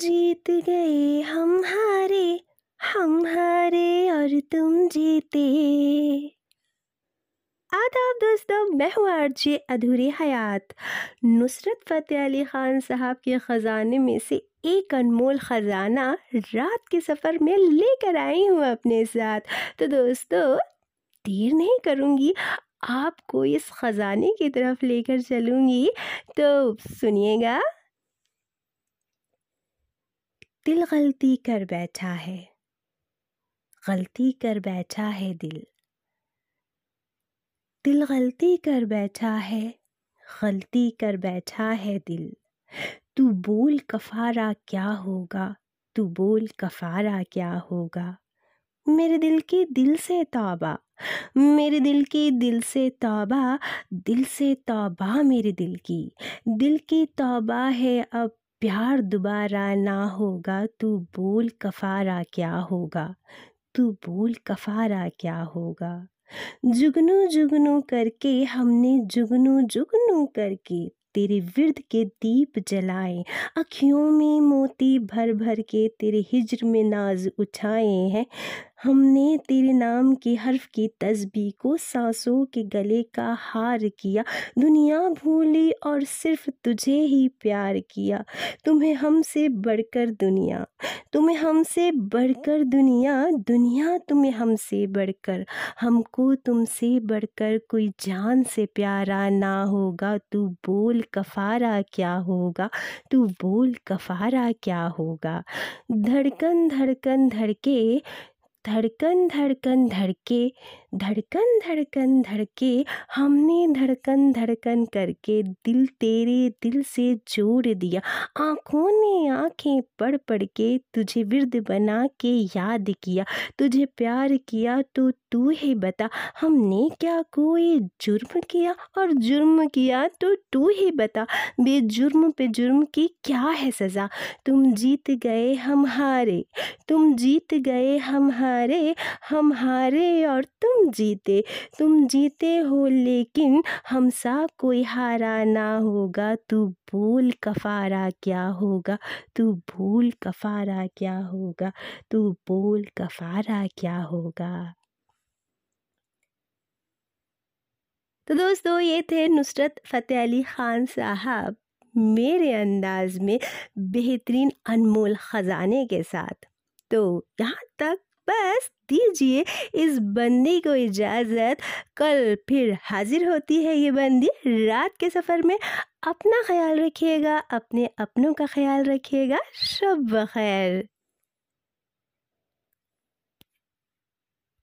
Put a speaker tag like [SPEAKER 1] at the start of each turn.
[SPEAKER 1] जीत गए हम हारे हम हारे और तुम जीते। आदाब दोस्तों, मैं हूँ आरजे अधूरी हयात। नुसरत फ़तेह अली ख़ान साहब के ख़जाने में से एक अनमोल ख़जाना रात के सफ़र में लेकर आई हूँ अपने साथ। तो दोस्तों, देर नहीं करूँगी, आपको इस ख़जाने की तरफ़ लेकर चलूँगी। तो सुनिएगा। दिल गलती कर बैठा है। गलती कर बैठा है दिल। दिल गलती कर बैठा है। गलती कर बैठा है दिल। तू बोल कफारा क्या होगा? तू बोल कफारा क्या होगा? मेरे दिल के दिल से तौबा। मेरे दिल के दिल से तौबा। दिल से तौबा मेरे दिल की। दिल की तौबा है अब। प्यार दोबारा ना होगा, तू बोल कफारा क्या होगा? तू बोल कफारा क्या होगा? जुगनू जुगनू करके हमने जुगनू जुगनू करके तेरे विरद के दीप जलाए, अखियों में मोती भर भर के तेरे हिजर में नाज उछाए हैं। हमने तेरे नाम के हर्फ की तस्बी को सांसों के गले का हार किया, दुनिया भूली और सिर्फ़ तुझे ही प्यार किया। तुम्हें हमसे बढ़कर दुनिया, तुम्हें हमसे बढ़कर दुनिया दुनिया तुम्हें हमसे बढ़कर, हमको तुमसे बढ़कर कोई जान से प्यारा ना होगा। तू बोल कफारा क्या होगा? तू बोल कफारा क्या होगा? धड़कन धड़कन धड़के धड़कन धड़कन, धड़के, धड़कन धड़कन, धड़के, हमने धड़कन धड़कन करके दिल तेरे दिल से जोड़ दिया। आँखों ने आँखें पढ़ पढ़ के तुझे विरद बना के याद किया, तुझे प्यार किया तो तू ही बता, हमने क्या कोई जुर्म किया और जुर्म किया तो तू ही बता। बेजुर्म पे जुर्म की क्या है सज़ा? तुम जीत गए हम हारे, तुम जीत गए हम हारे हम हारे और तुम जीते। तुम जीते हो लेकिन हम सा कोई हारा ना होगा। तू भूल कफारा क्या होगा? तू भूल कफारा क्या होगा? तू बोल कफारा क्या होगा? तो दोस्तों, ये थे नुसरत फ़तेह अली ख़ान साहब मेरे अंदाज में बेहतरीन अनमोल ख़जाने के साथ। तो यहाँ तक बस दीजिए, इस बंदी को इजाज़त। कल फिर हाजिर होती है ये बंदी, रात के सफ़र में अपना ख्याल रखिएगा, अपने अपनों का ख्याल रखिएगा, शब खैर।